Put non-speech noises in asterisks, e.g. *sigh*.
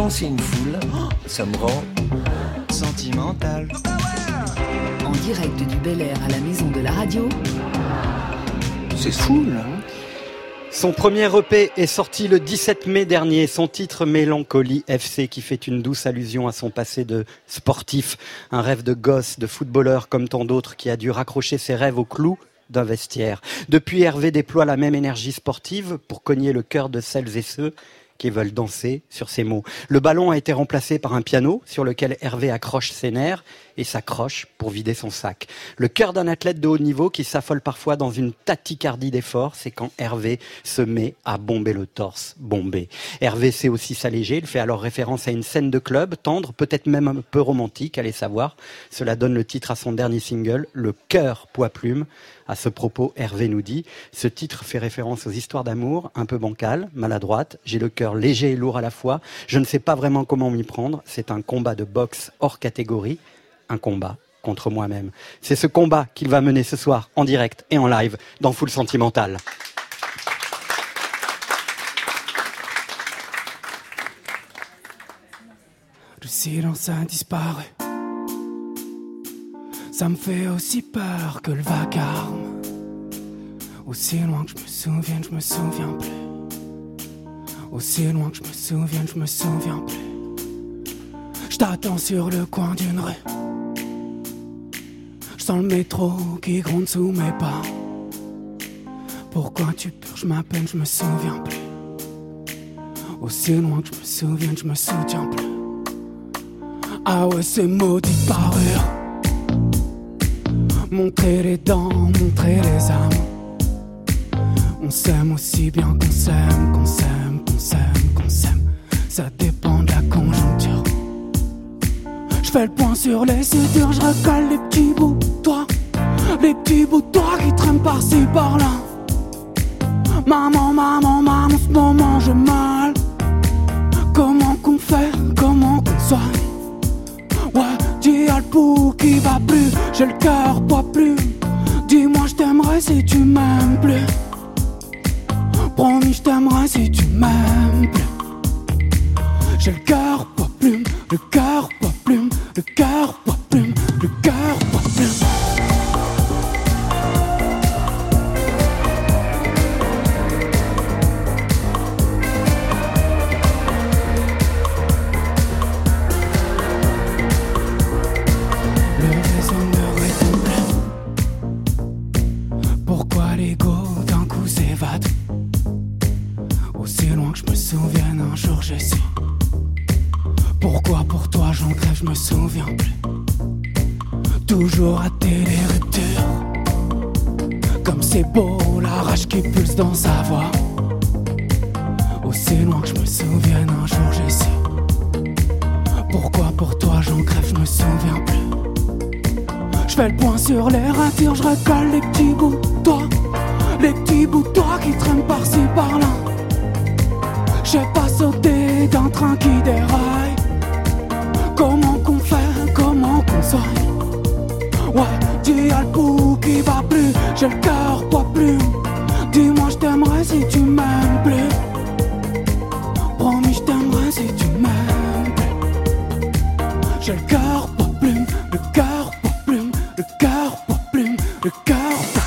quand c'est une foule, *gasps* ça me rend sentimental. En direct du Bel Air à la maison de la radio. C'est fou là. Son premier EP est sorti le 17 mai dernier. Son titre Mélancolie FC qui fait une douce allusion à son passé de sportif. Un rêve de gosse, de footballeur comme tant d'autres qui a dû raccrocher ses rêves au clou d'un vestiaire. Depuis, Hervé déploie la même énergie sportive pour cogner le cœur de celles et ceux qui veulent danser sur ces mots. Le ballon a été remplacé par un piano sur lequel Hervé accroche ses nerfs et s'accroche pour vider son sac. Le cœur d'un athlète de haut niveau qui s'affole parfois dans une tachycardie d'effort, c'est quand Hervé se met à bomber le torse bombé. Hervé sait aussi s'alléger, il fait alors référence à une scène de club, tendre, peut-être même un peu romantique, allez savoir. Cela donne le titre à son dernier single, Le cœur poids plume. À ce propos, Hervé nous dit, ce titre fait référence aux histoires d'amour, un peu bancales, maladroites, j'ai le cœur léger et lourd à la fois, je ne sais pas vraiment comment m'y prendre, c'est un combat de boxe hors catégorie, un combat contre moi-même. C'est ce combat qu'il va mener ce soir en direct et en live dans Full Sentimental. Disparu. Ça me fait aussi peur que le vacarme. Aussi loin je me je me souviens. Aussi loin que je me souvienne, je me souviens plus. Je t'attends sur le coin d'une rue. Je le métro qui gronde sous mes pas. Pourquoi tu purges ma peine, je me souviens plus. Aussi loin que je me souvienne, je me souviens plus. Ah ouais, ces maudits parures. Montrer les dents, montrer les âmes. On s'aime aussi bien qu'on s'aime, qu'on s'aime, qu'on s'aime, qu'on s'aime. Ça dépend de la conjoncture. Je fais le point sur les sutures, je recolle les petits bouts toi. Les petits bouts de toi qui traînent par-ci par-là. Maman, maman, maman, ce moment je mal. Comment qu'on fait, comment qu'on soigne Ouais, dis à le qui va plus, j'ai le cœur pas plus. Dis-moi, je t'aimerais si tu m'aimes plus. Promis, je t'aimerais si tu m'aimes. J'ai le cœur pas plume, le cœur pas plume, le cœur pas plume, le cœur pas plume. Pourquoi l'ego d'un coup s'évade? Souvienne, un jour j'ai. Pourquoi pour toi j'en crève, je me souviens plus. Toujours rater les ruptures. Comme c'est beau, la rage qui pulse dans sa voix. Aussi loin que je me souvienne, un jour j'ai su. Pourquoi pour toi j'en crève, je me souviens plus. Je fais le point sur les ratures, je recolle les petits bouts de toi. Les petits bouts de toi qui traînent par-ci par-là. J'ai pas sauté d'un train qui déraille. Comment qu'on fait, comment qu'on soigne Ouais, dis y'a le qui va plus, j'ai le cœur pas plus. Dis-moi je t'aimerais si tu m'aimes plus. Promis je t'aimerais si tu m'aimes plus. J'ai le cœur pour plume, le cœur pour plume, le cœur pour plume, le cœur plume.